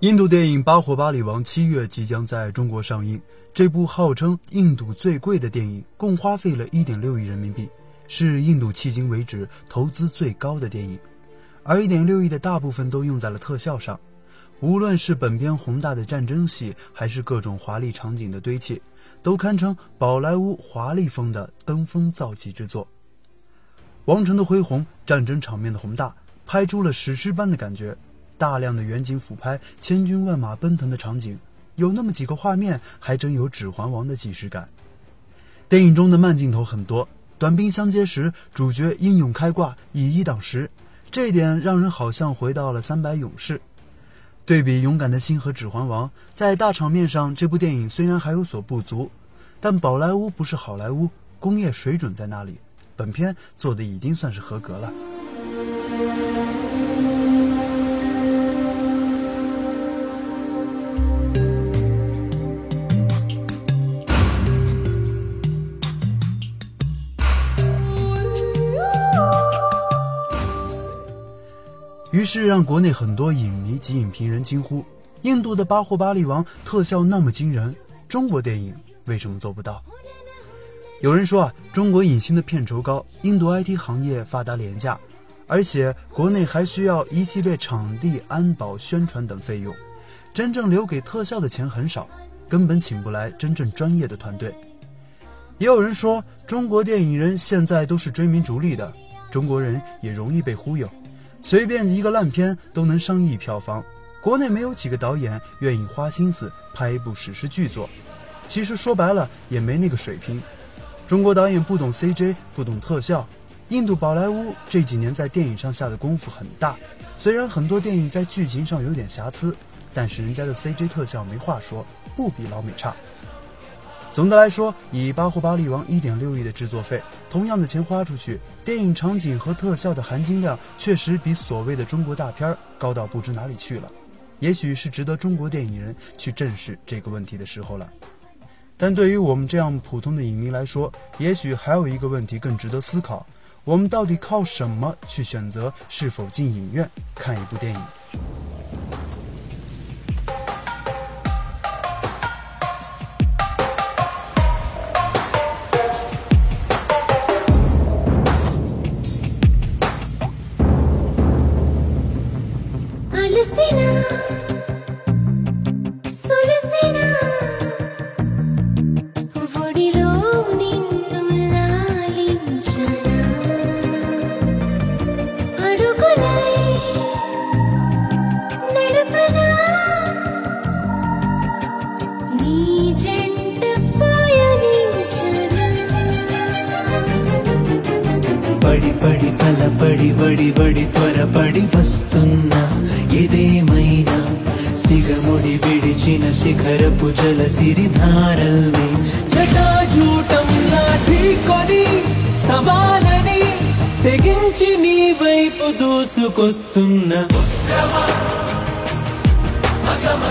印度电影《巴霍巴里王》七月即将在中国上映。这部号称印度最贵的电影，共花费了一点六亿人民币，是印度迄今为止投资最高的电影。而一点六亿的大部分都用在了特效上，无论是本片宏大的战争戏，还是各种华丽场景的堆砌，都堪称宝莱坞华丽风的登峰造极之作。王城的恢宏，战争场面的宏大，拍出了史诗般的感觉。大量的远景俯拍，千军万马奔腾的场景，有那么几个画面还真有《指环王》的即视感。电影中的慢镜头很多，短兵相接时，主角英勇开挂，以一挡十，这一点让人好像回到了三百勇士。对比《勇敢的心》和《指环王》，在大场面上，这部电影虽然还有所不足，但宝莱坞不是好莱坞，工业水准在那里，本片做的已经算是合格了。于是让国内很多影迷及影评人惊呼：“印度的《巴霍巴利王》特效那么惊人，中国电影为什么做不到？”有人说啊，中国影星的片酬高，印度 IT 行业发达廉价，而且国内还需要一系列场地、安保、宣传等费用，真正留给特效的钱很少，根本请不来真正专业的团队。也有人说，中国电影人现在都是追名逐利的，中国人也容易被忽悠。随便一个烂片都能上亿票房，国内没有几个导演愿意花心思拍一部史诗巨作。其实说白了也没那个水平。中国导演不懂 CJ，不懂特效。印度宝莱坞这几年在电影上下的功夫很大，虽然很多电影在剧情上有点瑕疵，但是人家的 CJ 特效没话说，不比老美差。总的来说，以《巴霍巴利王》一点六亿的制作费，同样的钱花出去，电影场景和特效的含金量确实比所谓的中国大片高到不知哪里去了。也许是值得中国电影人去正视这个问题的时候了。但对于我们这样普通的影迷来说，也许还有一个问题更值得思考：我们到底靠什么去选择是否进影院看一部电影？పడి పడి తలపడి వడి వడి త్వరపడి వస్తున్నా ఇదేమైనా సిగముడి విడిచిన శిఖరపు జల సిరిధారల్ని జటాజూటంలా కొని సవాలని తెగించి నీ వైపు దూసుకొస్తున్న అసమ